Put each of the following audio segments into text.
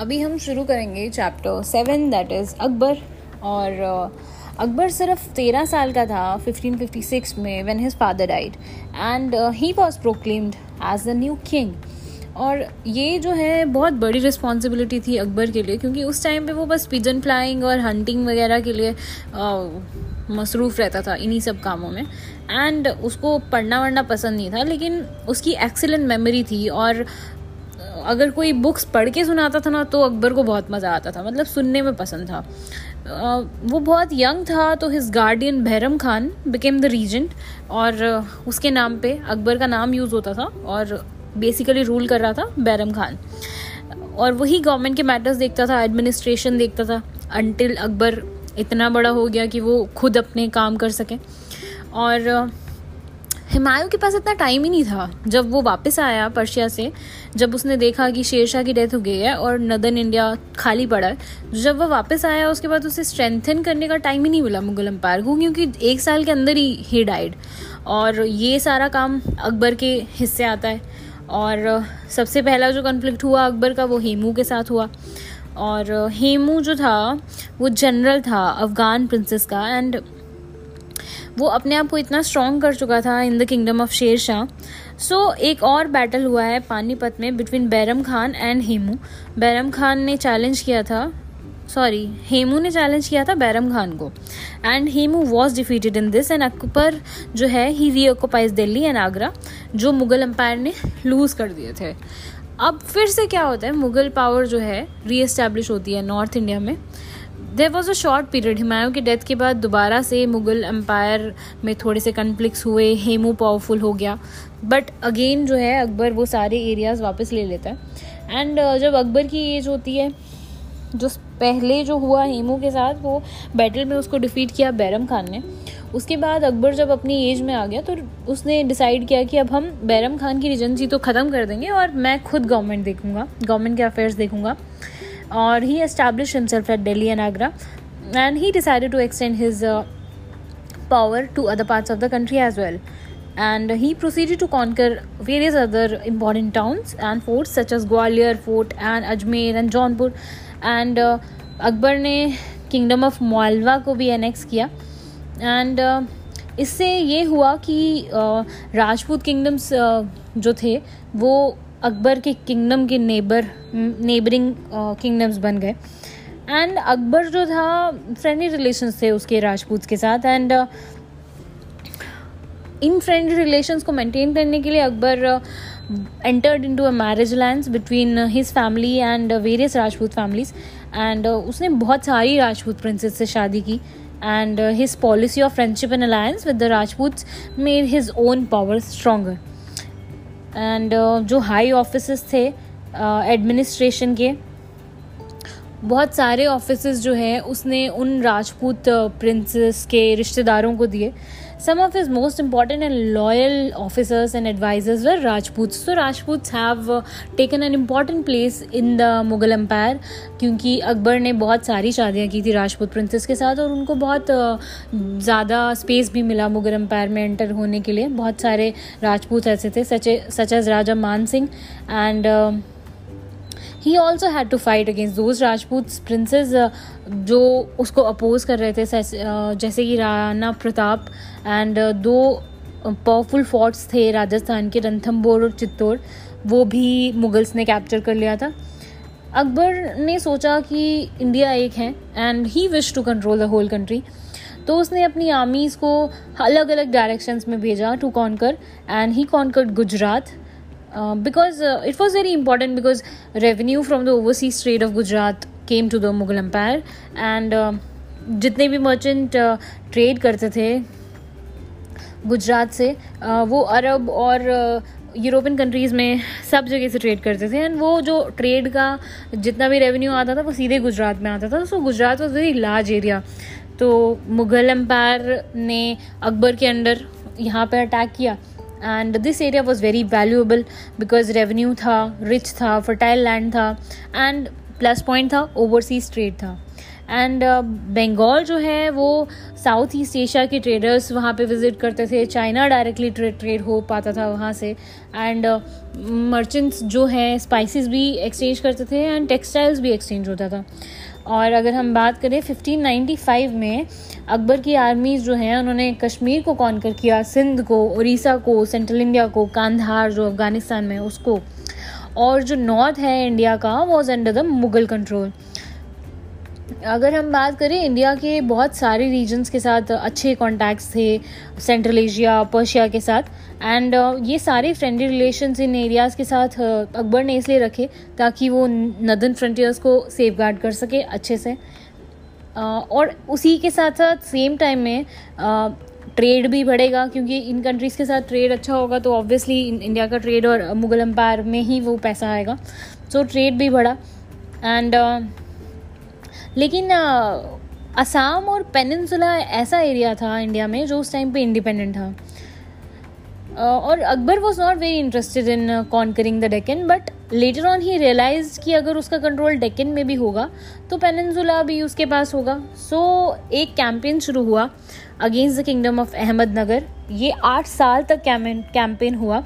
अभी हम शुरू करेंगे chapter seven that is Akbar. और अकबर सिर्फ़ तेरह साल का था 1556 में when his father died and he was proclaimed as the new king और ये जो है, बहुत बड़ी रिस्पॉन्सिबिलिटी थी अकबर के लिए, क्योंकि उस टाइम पे वो बस पिजन फ्लाइंग और हंटिंग वगैरह के लिए मसरूफ़ रहता था इन्हीं सब कामों में। एंड उसको पढ़ना वढ़ना पसंद नहीं था, लेकिन उसकी एक्सीलेंट मेमोरी थी। और अगर कोई बुक्स पढ़ के सुनाता था ना तो अकबर को बहुत मज़ा आता था। मतलब सुनने में पसंद था। वो बहुत यंग था तो his guardian Bairam Khan became the regent और उसके नाम पे अकबर का नाम यूज़ होता था और बेसिकली रूल कर रहा था बैरम खान। और वही गवर्नमेंट के मैटर्स देखता था एडमिनिस्ट्रेशन देखता था अनटिल अकबर इतना बड़ा हो गया कि वो खुद अपने काम कर सके। और हिमायू के पास इतना टाइम ही नहीं था, जब वो वापस आया पर्शिया से, जब उसने देखा कि शेरशाह की डेथ हो गई है और नदन इंडिया खाली पड़ा है, जब वो वापस आया, उसके बाद उसे स्ट्रेंथन करने का टाइम ही नहीं मिला मुगल एम्पायर को, क्योंकि एक साल के अंदर ही ही डाइड और ये सारा काम अकबर के हिस्से आता है। और सबसे पहला जो कन्फ्लिक्ट हुआ अकबर का, वो हेमू के साथ हुआ। और हेमू जो था, वो जनरल था, अफगान प्रिंसेस का एंड वो अपने आप को इतना स्ट्रॉन्ग कर चुका था इन द किंगडम ऑफ़ शेर शाह सो एक और बैटल हुआ है पानीपत में बिटवीन बैरम खान एंड हेमू बैरम खान ने चैलेंज किया था सॉरी हेमू ने चैलेंज किया था बैरम खान को. And Hemu was defeated in this and Akbar जो है ही री ऑक्यूपाइज दिल्ली एंड आगरा जो मुगल एम्पायर ने लूज कर दिए थे. अब फिर से क्या होता है? मुगल पावर जो है री एस्टेब्लिश होती है नॉर्थ इंडिया में. There was a short period Humayun की डेथ के बाद दोबारा से मुगल एम्पायर में थोड़े से कन्फ्लिक्स हुए हेमू पावरफुल हो गया बट अगेन जो है अकबर वो सारे एरियाज़ वापस ले लेता है एंड uh, जब अकबर की एज होती है जो पहले जो हुआ हेमू के साथ वो बैटल में उसको डिफीट किया बैरम खान ने उसके बाद अकबर जब अपनी एज में आ गया तो उसने डिसाइड किया कि अब हम बैरम खान की रिजेंसी तो ख़त्म कर देंगे और मैं खुद गवर्नमेंट देखूँगा गवर्नमेंट के अफेयर्स देखूँगा। और he establish himself at Delhi and Agra and he decided to extend his power to other parts of the country as well he proceeded to conquer various other important towns and forts such as Gwalior Fort and Ajmer and Jaunpur. And uh, Akbar ने kingdom of Malwa को भी annex किया and इससे ये हुआ कि Rajput kingdoms जो थे वो अकबर के किंगडम के नेबर नेबरिंग किंगडम्स बन गए। एंड अकबर जो था फ्रेंडली रिलेशंस थे उसके राजपूत के साथ। And uh, in friendly relations को मेंटेन करने के लिए Akbar entered in to a marriage land between his family and various Rajput families and उसने बहुत सारी राजपूत प्रिंसेस से शादी की। And his policy of friendship and alliance with the Rajput made his own power stronger and जो high officers थे administration uh, के बहुत सारे ऑफ़िस जो हैं उसने उन राजपूत प्रिंसेस के रिश्तेदारों को दिए। सम of his most important and loyal officers and advisors were Rajput Rajputs have uh, taken an important place in the Mughal Empire क्योंकि अकबर ने बहुत सारी शादियाँ की थी राजपूत प्रिंसेस के साथ और उनको बहुत ज़्यादा स्पेस भी मिला मुगल एम्पायर में एंटर होने के लिए। बहुत सारे राजपूत ऐसे थे such as Raja Man Singh and he also had to fight against those Rajput princes जो उसको अपोज कर रहे थे uh, जैसे कि राणा प्रताप एंड uh, दो पावरफुल फोर्ट्स थे राजस्थान के रणथम्बोर और चित्तौड़ वो भी मुगल्स ने कैप्चर कर लिया था। अकबर ने सोचा कि इंडिया एक है and he wish to control the whole country तो उसने अपनी आर्मीज़ को अलग अलग डायरेक्शंस में भेजा to conquer and he conquered Gujarat because uh, it was very important because revenue from the overseas trade of Gujarat came to the Mughal Empire. And uh, जितने भी मर्चेंट ट्रेड uh, करते थे गुजरात से uh, वो Arab और European uh, countries में सब जगह से ट्रेड करते थे। एंड वो जो ट्रेड का जितना भी रेवेन्यू आता था वो सीधे गुजरात में आता था। So Gujarat was very large area तो मुग़ल एम्पायर ने अकबर के अंडर यहाँ पे अटैक किया। And this area was very valuable because revenue था रिच था फर्टाइल लैंड था एंड प्लस पॉइंट था ओवरसीज ट्रेड था एंड बंगाल जो है, वो साउथ ईस्ट एशिया के ट्रेडर्स वहाँ पे विज़िट करते थे। चाइना डायरेक्टली ट्रेड हो पाता था वहाँ से। एंड मर्चेंट्स जो हैं स्पाइसेस भी एक्सचेंज करते थे एंड टेक्सटाइल्स भी एक्सचेंज होता था। और अगर हम बात करें 1595 में, अकबर की आर्मीज़ जो हैं, उन्होंने कश्मीर को कॉन्कर किया, सिंध को, उड़ीसा को सेंट्रल इंडिया को, कांधार जो अफ़गानिस्तान में उसको। और जो नॉर्थ है इंडिया का was under the Mughal control अगर हम बात करें इंडिया के बहुत सारे रीजन्स के साथ अच्छे कॉन्टैक्ट्स थे सेंट्रल एशिया पर्शिया के साथ एंड uh, ये सारे फ्रेंडली रिलेशंस इन एरियाज़ के साथ uh, अकबर ने इसलिए रखे ताकि वो नदन फ्रंटियर्स को सेफ़ गार्ड कर सके अच्छे से। Uh, और उसी के साथ साथ सेम टाइम में ट्रेड भी बढ़ेगा क्योंकि इन कंट्रीज़ के साथ ट्रेड अच्छा होगा तो ऑब्वियसली इंडिया का ट्रेड और मुगल अम्पायर में ही वो पैसा आएगा। सो so, ट्रेड भी बढ़ा एंड लेकिन असम और पेनिनसुला ऐसा एरिया था इंडिया में जो उस टाइम पे इंडिपेंडेंट था। और Akbar was not very interested in conquering the Deccan but later on he realize कि अगर उसका कंट्रोल डेकन में भी होगा तो पेनजुला भी उसके पास होगा। सो so, एक कैंपेन शुरू हुआ against the kingdom of Ahmednagar ये आठ साल तक कैंपेन हुआ।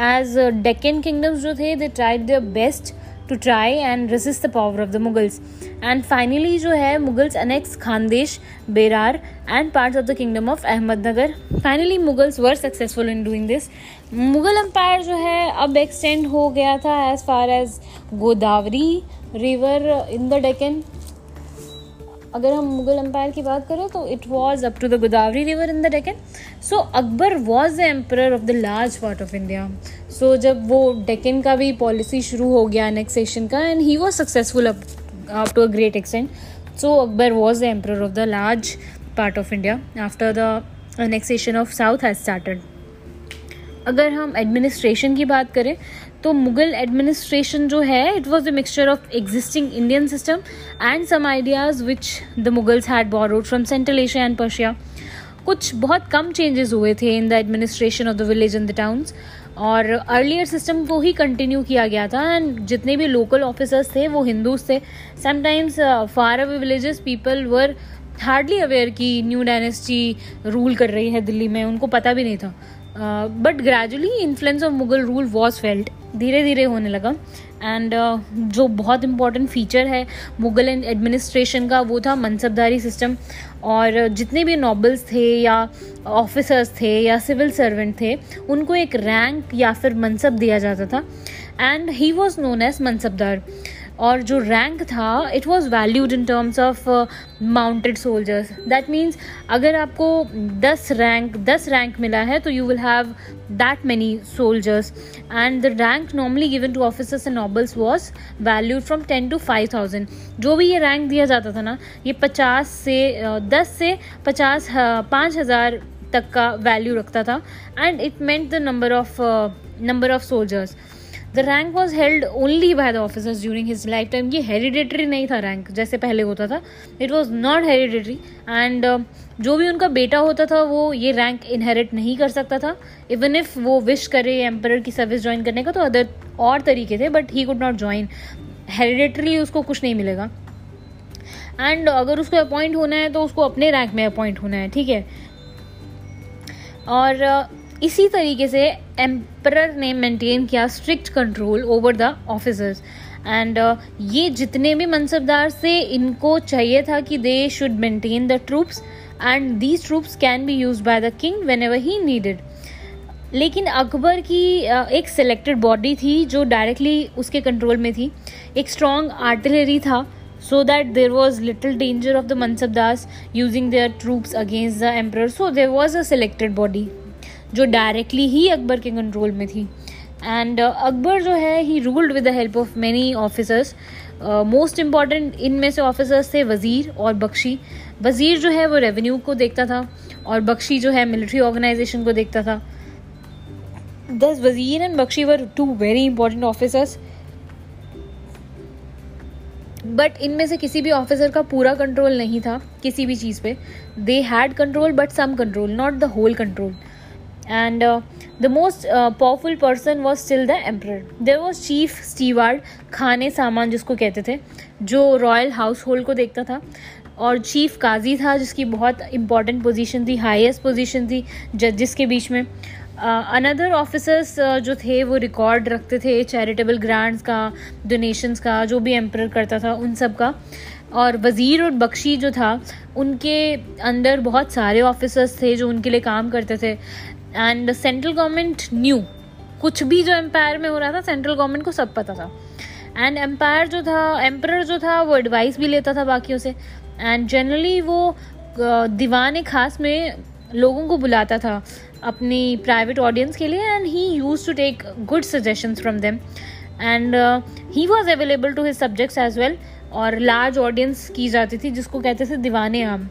एज डेकन किंगडम्स जो थे they tried the best to try and resist the power of the Mughals and finally जो है Mughals annex Khandesh Berar and parts of the kingdom of Ahmednagar finally Mughals were successful in doing this Mughal empire जो है, अब extend हो गया था as far as Godavari river in the Deccan अगर हम मुगल एम्पायर की बात करें तो it was up to the Godavari river in the Deccan so Akbar was the emperor of the large part of India so जब वो डेकन का भी पॉलिसी शुरू हो गया नेक्सेशन का and he was successful up to a great extent so Akbar was the emperor of the large part of India after the annexation of south has started अगर हम एडमिनिस्ट्रेशन की बात करें तो मुगल एडमिनिस्ट्रेशन जो है it was the mixture of existing Indian system and some ideas which the Mughals had borrowed from Central Asia and Persia कुछ बहुत कम चेंजेस हुए थे in the administration of the village and the towns और earlier system को ही continue किया गया था एंड जितने भी लोकल ऑफिसर्स थे, वो हिंदूज थे. Sometimes far away villages people were hardly aware कि न्यू डायनेस्टी रूल कर रही है दिल्ली में, उनको पता भी नहीं था. But gradually influence of Mughal rule was felt धीरे धीरे होने लगा। एंड uh, जो बहुत इंपॉर्टेंट फीचर है मुगल एडमिनिस्ट्रेशन का वो था मनसबदारी सिस्टम और जितने भी नॉबल्स थे या ऑफिसर्स थे या सिविल सर्वेंट थे उनको एक रैंक या फिर मनसब दिया जाता था। And he was known as mansabdar और जो रैंक था it was valued in terms of mounted soldiers that means अगर आपको दस रैंक दस रैंक मिला है तो you will have that many soldiers and the rank normally given to officers and nobles was valued from ten to five thousand जो भी ये रैंक दिया जाता था ना, ये पचास से दस से पचास पाँच हज़ार तक का वैल्यू रखता था. And it meant the number of number of soldiers the rank was held only by the officers during his life time ये हेरिडेटरी नहीं था रैंक जैसे पहले होता था. It was not hereditary and जो भी उनका बेटा होता था वो ये रैंक इनहेरिट नहीं कर सकता था. इवन इफ़ वो विश करे एम्पर की सर्विस ज्वाइन करने का तो अदर और तरीके थे but he could not join hereditary उसको कुछ नहीं मिलेगा. एंड अगर उसको अपॉइंट होना है तो उसको अपने रैंक में अपॉइंट होना है ठीक है? और uh, इसी तरीके से एम्पर ने मेंटेन किया strict control over the officers and ये जितने भी मनसबदार से इनको चाहिए था कि they should maintain the troops and these troops can be use by the king whenever he needed लेकिन अकबर की uh, एक सिलेक्टेड बॉडी थी जो डायरेक्टली उसके कंट्रोल में थी। एक स्ट्रॉन्ग आर्टिलरी था so that there was little danger of the mansabdars using their troops against the emperor. So there was a selected body. जो डायरेक्टली ही अकबर के कंट्रोल में थी. एंड अकबर uh, जो है he ruled with the help of many officers most important इनमें से officers थे वज़ीर और बख्शी. वज़ीर जो है वो रेवेन्यू को देखता था और बख्शी जो है मिलिट्री ऑर्गेनाइजेशन को देखता था. दस wazir and bakhshi were two very important officers but इनमें से किसी भी ऑफिसर का पूरा कंट्रोल नहीं था किसी भी चीज़ पे. They had control but some control not the whole control and uh, the most uh, powerful person was still the emperor. There was chief steward khansaman जिसको कहते थे जो रॉयल हाउस होल्ड को देखता था। और चीफ काजी था जिसकी बहुत इंपॉर्टेंट पोजीशन थी हाईएस्ट पोजीशन थी जजिस के बीच में। अनदर uh, ऑफिसर्स uh, जो थे वो रिकॉर्ड रखते थे चैरिटेबल ग्रांट्स का डोनेशंस का जो भी एम्पर करता था उन सब का। और वज़ीर और बख्शी जो था, उनके अंदर बहुत सारे ऑफिसर्स थे जो उनके लिए काम करते थे। एंड सेंट्रल गवर्नमेंट न्यू कुछ भी जो एम्पायर में हो रहा था सेंट्रल गवर्नमेंट को सब पता था। एंड एम्पायर जो था एम्पर जो था, वो एडवाइस भी लेता था बाकियों से। एंड जनरली वो दीवान खास में लोगों को बुलाता था अपनी प्राइवेट ऑडियंस के लिए। And he use to take good suggestions from them and he was available to his subjects as well और लार्ज ऑडियंस की जाती थी, जिसको कहते थे दीवाने आम,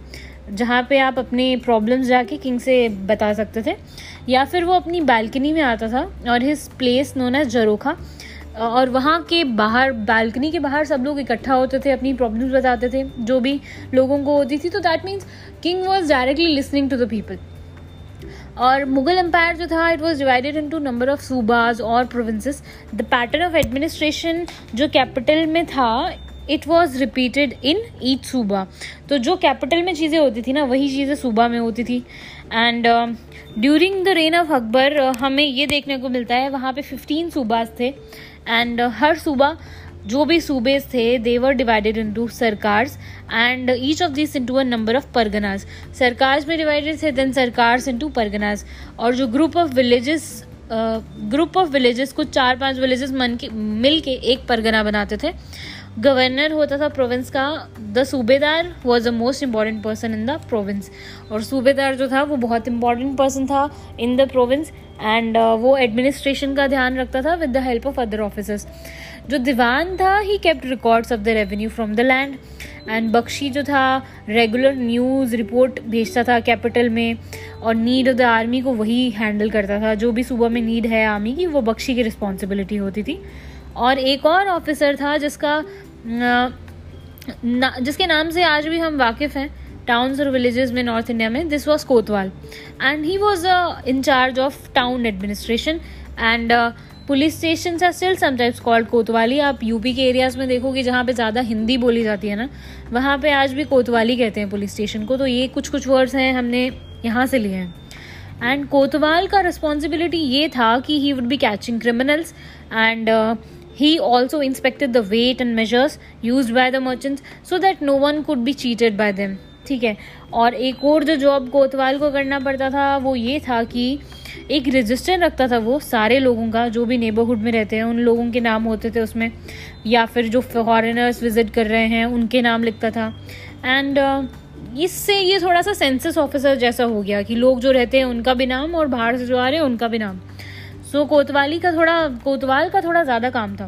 जहाँ पे आप अपने प्रॉब्लम्स जाके किंग से बता सकते थे। या फिर वो अपनी बालकनी में आता था और his place known as jharokha और वहाँ के बाहर बालकनी के बाहर सब लोग इकट्ठा होते थे, अपनी प्रॉब्लम्स बताते थे, जो भी लोगों को होती थी। तो that means king was directly listening to the people और मुगल एम्पायर जो था it was divided into number of subas और provinces the pattern of administration जो कैपिटल में था it was repeated in each suba तो जो कैपिटल में चीज़ें होती थी ना वही चीज़ें सूबा में होती थी. And during the reign of Akbar हमें ये देखने को मिलता है वहाँ पे फिफ्टीन सूबाज थे. एंड uh, हर सूबा जो भी सूबे थे they were divided into sarkars and each of this into a number of parganas sarkars में डिवाइडेड थे देन सरकार्स इनटू परगनास. और जो group of villages group of villages कुछ चार पाँच विलेजेस मन के मिल के एक परगना बनाते थे. गवर्नर होता था प्रोविंस का, the subedar was a most important person in the province और सूबेदार जो था, वो बहुत इंपॉर्टेंट पर्सन था इन द प्रोविंस एंड वो एडमिनिस्ट्रेशन का ध्यान रखता था with the help of other officers जो दीवान था he kept records of the revenue from the land and bakhshi जो था रेगुलर न्यूज़ रिपोर्ट भेजता था कैपिटल में और नीड ऑफ़ द आर्मी को वही हैंडल करता था। जो भी सुबह में नीड है आर्मी की, वो बख्शी की रिस्पॉन्सिबिलिटी होती थी। और एक और ऑफिसर था जिसका ना, जिसके नाम से आज भी हम वाकिफ़ हैं टाउन्स और विलेजेस में नॉर्थ इंडिया में this was kotwal and he was in charge of town administration and police station are still sometimes called kotwali आप यूपी के एरियाज़ में देखोगे जहाँ पे ज़्यादा हिंदी बोली जाती है ना वहाँ पे आज भी कोतवाली कहते हैं पुलिस स्टेशन को। तो ये कुछ कुछ वर्ड्स हैं हमने यहाँ से लिए हैं। एंड कोतवाल का रिस्पॉन्सिबिलिटी ये था कि he would be catching criminals and He also inspected the weight and measures used by the merchants so that no one could be cheated by them. ठीक है? और एक और जो जॉब कोतवाल को करना पड़ता था वो ये था कि एक रजिस्टर रखता था वो सारे लोगों का जो भी नेबरहुड में रहते हैं उन लोगों के नाम होते थे उसमें या फिर जो फॉरेनर्स विज़िट कर रहे हैं उनके नाम लिखता था। एंड uh, इससे ये थोड़ा सा सेंसस ऑफिसर जैसा हो गया कि लोग जो रहते हैं उनका भी नाम और बाहर से जो आ रहे हैं उनका भी नाम। सो so, कोतवाली का थोड़ा कोतवाल का थोड़ा ज़्यादा काम था।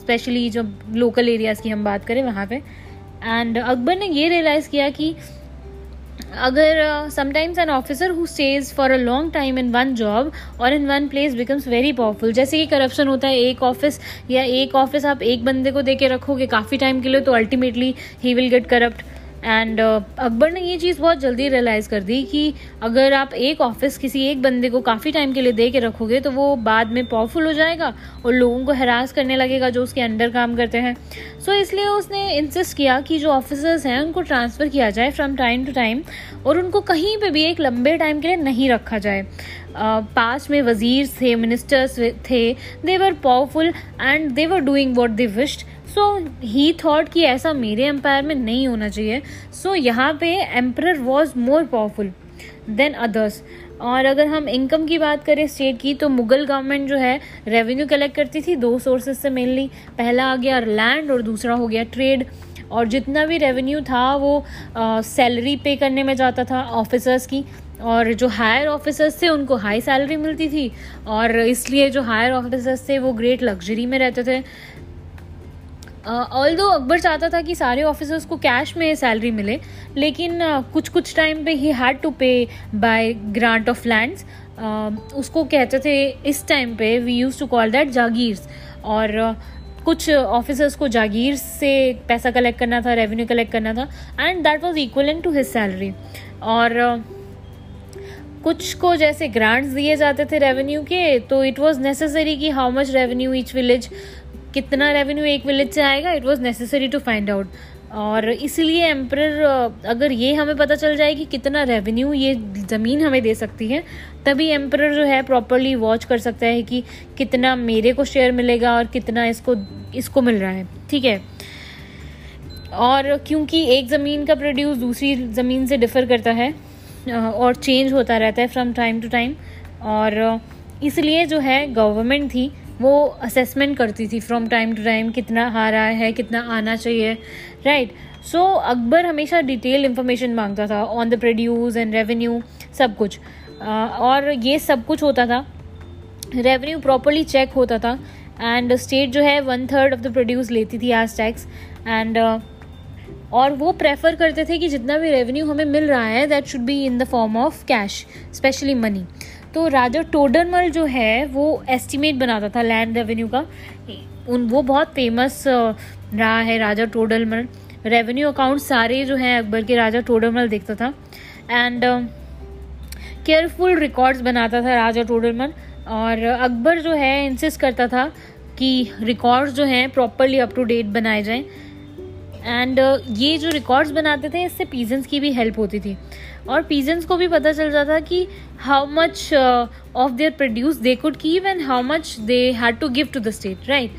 स्पेशली जब लोकल एरियाज़ की हम बात करें वहाँ पे। एंड अकबर ने ये रियलाइज़ किया कि अगर sometimes an officer who stays for a long time in one job और in one place becomes very powerful जैसे कि करप्शन होता है एक ऑफ़िस या एक ऑफ़िस आप एक बंदे को दे के रखोगे काफ़ी टाइम के लिए तो ultimately he will get corrupt and uh, Akbar ने ये चीज़ बहुत जल्दी रियलाइज़ कर दी कि अगर आप एक ऑफ़िस किसी एक बंदे को काफ़ी टाइम के लिए दे के रखोगे तो वो बाद में पावरफुल हो जाएगा और लोगों को हरास करने लगेगा जो उसके अंडर काम करते हैं। सो so, इसलिए उसने इंसिस्ट किया कि जो ऑफिसर्स हैं उनको ट्रांसफ़र किया जाए फ्रॉम टाइम टू टाइम और उनको कहीं पर भी एक लंबे टाइम के लिए नहीं रखा जाए। पास uh, में वज़ीर थे मिनिस्टर्स थे they were powerful and they were doing what they wished so he thought कि ऐसा मेरे एम्पायर में नहीं होना चाहिए। सो so, यहाँ पे emperor was more powerful than others और अगर हम इनकम की बात करें स्टेट की तो मुगल गवर्नमेंट जो है रेवेन्यू कलेक्ट करती थी दो सोर्सेज से मेनली पहला आ गया लैंड और दूसरा हो गया ट्रेड और जितना भी रेवेन्यू था वो सैलरी पे करने में जाता था ऑफिसर्स की। और जो हायर ऑफिसर्स थे उनको हाई सैलरी मिलती थी। और इसलिए जो हायर ऑफिसर्स थे वो ग्रेट लग्जरी में रहते थे। ऑल दो अकबर चाहता था कि सारे ऑफिसर्स को कैश में सैलरी मिले लेकिन uh, कुछ कुछ टाइम पे he had to pay by grant of lands उसको कहते थे इस टाइम पे we use to call that jagirs और uh, कुछ ऑफिसर्स को जागीर से पैसा कलेक्ट करना था रेवेन्यू कलेक्ट करना था and that was equal to his salary और कुछ को जैसे ग्रांट्स दिए जाते थे रेवेन्यू के तो इट वाज नेसेसरी कि how much revenue each village कितना रेवेन्यू एक विलेज से आएगा it was necessary to find out और इसलिए एम्पर अगर ये हमें पता चल जाए कि कितना रेवेन्यू ये ज़मीन हमें दे सकती है, तभी एम्पर जो है प्रॉपरली वॉच कर सकता है कि कितना मेरे को शेयर मिलेगा और कितना इसको इसको मिल रहा है। ठीक है? और क्योंकि एक ज़मीन का प्रोड्यूस दूसरी ज़मीन से डिफ़र करता है और चेंज होता रहता है फ्रॉम टाइम टू टाइम और इसलिए जो है गवर्नमेंट थी वो असेसमेंट करती थी फ्रॉम टाइम टू टाइम कितना आ रहा है, कितना आना चाहिए राइट सो अकबर हमेशा डिटेल इन्फॉर्मेशन माँगता था on the produce and revenue सब कुछ। और ये सब कुछ होता था। रेवेन्यू प्रॉपरली चेक होता था। एंड स्टेट जो है one third of the produce लेती थी एज टैक्स एंड और वो प्रेफर करते थे कि जितना भी रेवेन्यू हमें मिल रहा है that should be in the form of cash especially money तो राजा टोडरमल जो है, वो एस्टिमेट बनाता था लैंड रेवेन्यू का। उन, वो बहुत फ़ेमस रहा है राजा टोडरमल। रेवेन्यू अकाउंट सारे जो हैं अकबर के राजा टोडरमल देखता था। एंड केयरफुल रिकॉर्ड्स बनाता था राजा टोडरमल। और अकबर जो है इंसिस्ट करता था कि रिकॉर्ड्स जो हैं प्रॉपरली अप टू डेट बनाए जाएँ। एंड uh, ये जो रिकॉर्ड्स बनाते थे इससे पीजेंस की भी हेल्प होती थी। और पीजेंस को भी पता चल जाता कि how much of their produce they could keep and how much they had to give to the state right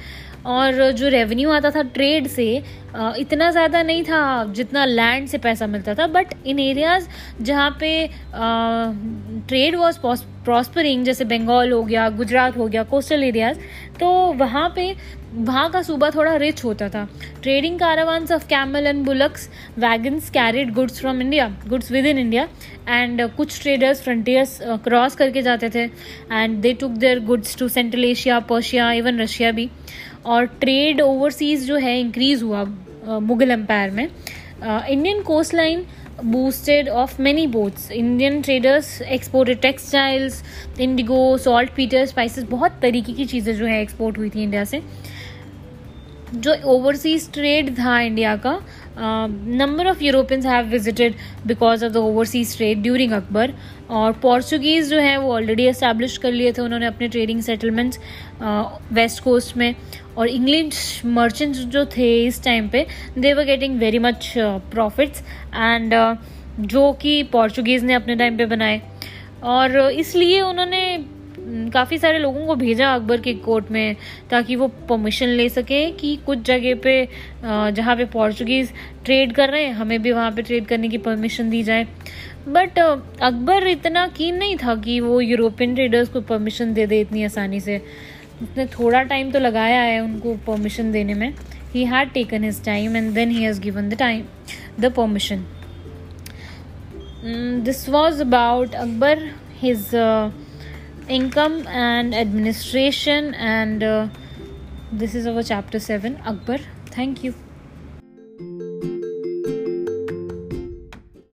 और जो रेवेन्यू आता था ट्रेड से इतना ज़्यादा नहीं था जितना लैंड से पैसा मिलता था। बट इन एरियाज़ जहाँ पे ट्रेड वॉज़ प्रॉस्परिंग जैसे बंगाल हो गया गुजरात हो गया कोस्टल एरियाज़ तो वहाँ पे वहाँ का सूबा थोड़ा रिच होता था। Trading caravans of camel and bullocks wagons carried goods from India goods within India and कुछ ट्रेडर्स फ्रंटियर्स क्रॉस करके जाते थे and they took their goods to Central Asia Persia even Russia भी। और ट्रेड ओवरसीज जो है increase हुआ Mughal empire में। Indian coast line boosted of many boats indian traders exported textiles indigo saltpeter spices बहुत तरीके की चीज़ें जो है एक्सपोर्ट हुई थी इंडिया से जो ओवरसीज ट्रेड था इंडिया का number of Europeans have visited because of the overseas trade during Akbar और पोर्चुगीज़ जो है, वो ऑलरेडी इस्टेब्लिश कर लिए थे, उन्होंने अपने ट्रेडिंग सेटलमेंट्स वेस्ट कोस्ट में. और इंग्लिश मर्चेंट्स जो थे इस टाइम पे they were getting very much profits and जो कि पोर्चुगीज़ ने अपने टाइम पे बनाए. और इसलिए उन्होंने काफ़ी सारे लोगों को भेजा अकबर के कोर्ट में ताकि वो परमिशन ले सके कि कुछ जगह पे जहाँ पे पोर्चुगीज़ ट्रेड कर रहे हैं, हमें भी वहाँ पे ट्रेड करने की परमिशन दी जाए। बट अकबर इतना कीन नहीं था कि वो यूरोपियन ट्रेडर्स को परमिशन दे दे इतनी आसानी से। उसने थोड़ा टाइम तो लगाया है उनको परमिशन देने में। He had taken his time and then he has given the time the permission this was about Akbar his income and administration and uh, this is our chapter 7 akbar thank you